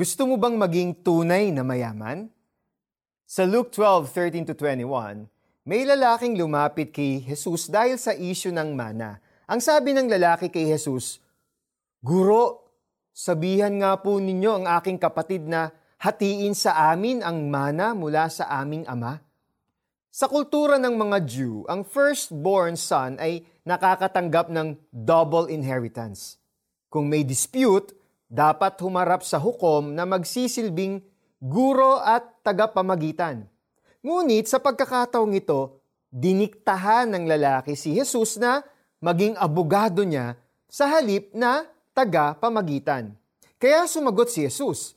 Gusto mo bang maging tunay na mayaman? Sa Luke 12:13 to 21, may lalaking lumapit kay Jesus dahil sa isyu ng mana. Ang sabi ng lalaki kay Jesus, Guro, sabihan nga po ninyo ang aking kapatid na hatiin sa amin ang mana mula sa aming ama. Sa kultura ng mga Jew, ang firstborn son ay nakakatanggap ng double inheritance. Kung may dispute, dapat humarap sa hukom na magsisilbing guro at tagapamagitan. Ngunit sa pagkakataong ito, diniktahan ng lalaki si Jesus na maging abogado niya sa halip na tagapamagitan. Kaya sumagot si Jesus,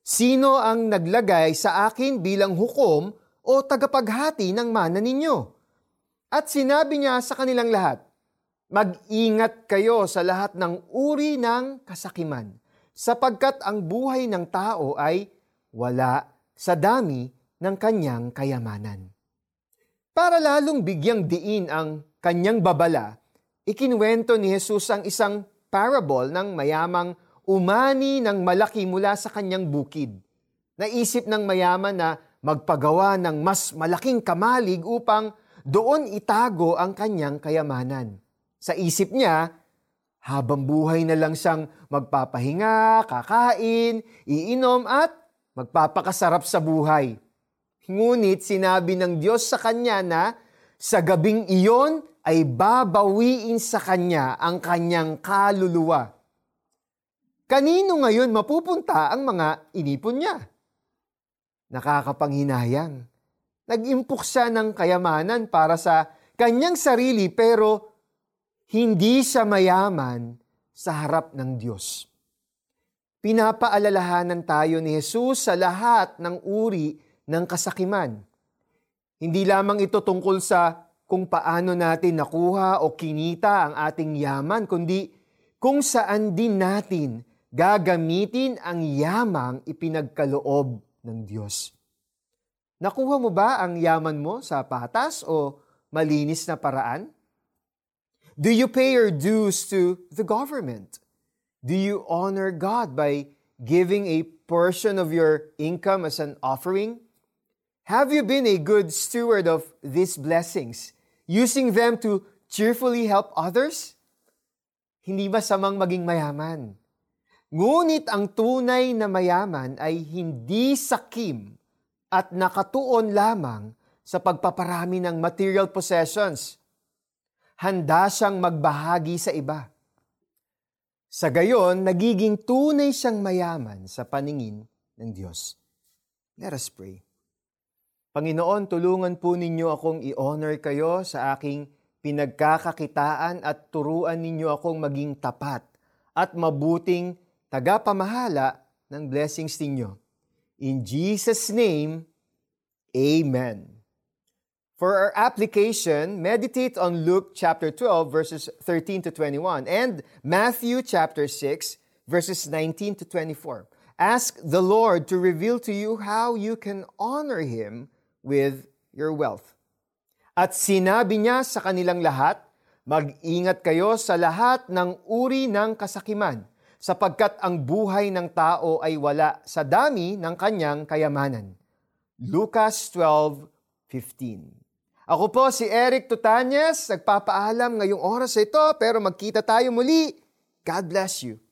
Sino ang naglagay sa akin bilang hukom o tagapaghati ng mana ninyo? At sinabi niya sa kanilang lahat, Mag-ingat kayo sa lahat ng uri ng kasakiman sapagkat ang buhay ng tao ay wala sa dami ng kanyang kayamanan. Para lalong bigyang diin ang kanyang babala, ikinuwento ni Jesus ang isang parable ng mayamang umani ng malaki mula sa kanyang bukid. Naisip ng mayaman na magpagawa ng mas malaking kamalig upang doon itago ang kanyang kayamanan. Sa isip niya, habang buhay na lang siyang magpapahinga, kakain, iinom at magpapakasarap sa buhay. Ngunit sinabi ng Diyos sa kanya na sa gabing iyon ay babawiin sa kanya ang kanyang kaluluwa. Kanino ngayon mapupunta ang mga inipon niya? Nakakapanghinayang. Nag-impok siya ng kayamanan para sa kanyang sarili pero hindi siya mayaman sa harap ng Diyos. Pinapaalalahanan tayo ni Jesus sa lahat ng uri ng kasakiman. Hindi lamang ito tungkol sa kung paano natin nakuha o kinita ang ating yaman, kundi kung saan din natin gagamitin ang yamang ipinagkaloob ng Diyos. Nakuha mo ba ang yaman mo sa patas o malinis na paraan? Do you pay your dues to the government? Do you honor God by giving a portion of your income as an offering? Have you been a good steward of these blessings, using them to cheerfully help others? Hindi masamang maging mayaman. Ngunit ang tunay na mayaman ay hindi sakim at nakatuon lamang sa pagpaparami ng material possessions handa siyang magbahagi sa iba. Sa gayon, nagiging tunay siyang mayaman sa paningin ng Diyos. Let us pray. Panginoon, tulungan po ninyo akong i-honor kayo sa aking pinagkakakitaan at turuan ninyo akong maging tapat at mabuting tagapamahala ng blessings ninyo. In Jesus' name, Amen. For our application, meditate on Luke chapter 12, verses 13 to 21, and Matthew chapter 6, verses 19 to 24. Ask the Lord to reveal to you how you can honor Him with your wealth. At sinabi niya sa kanilang lahat, mag-ingat kayo sa lahat ng uri ng kasakiman, sapagkat ang buhay ng tao ay wala sa dami ng kanyang kayamanan. Lucas 12:15 ako po si Eric Tutanyas, nagpapaalam ngayong oras ito pero magkita tayo muli. God bless you.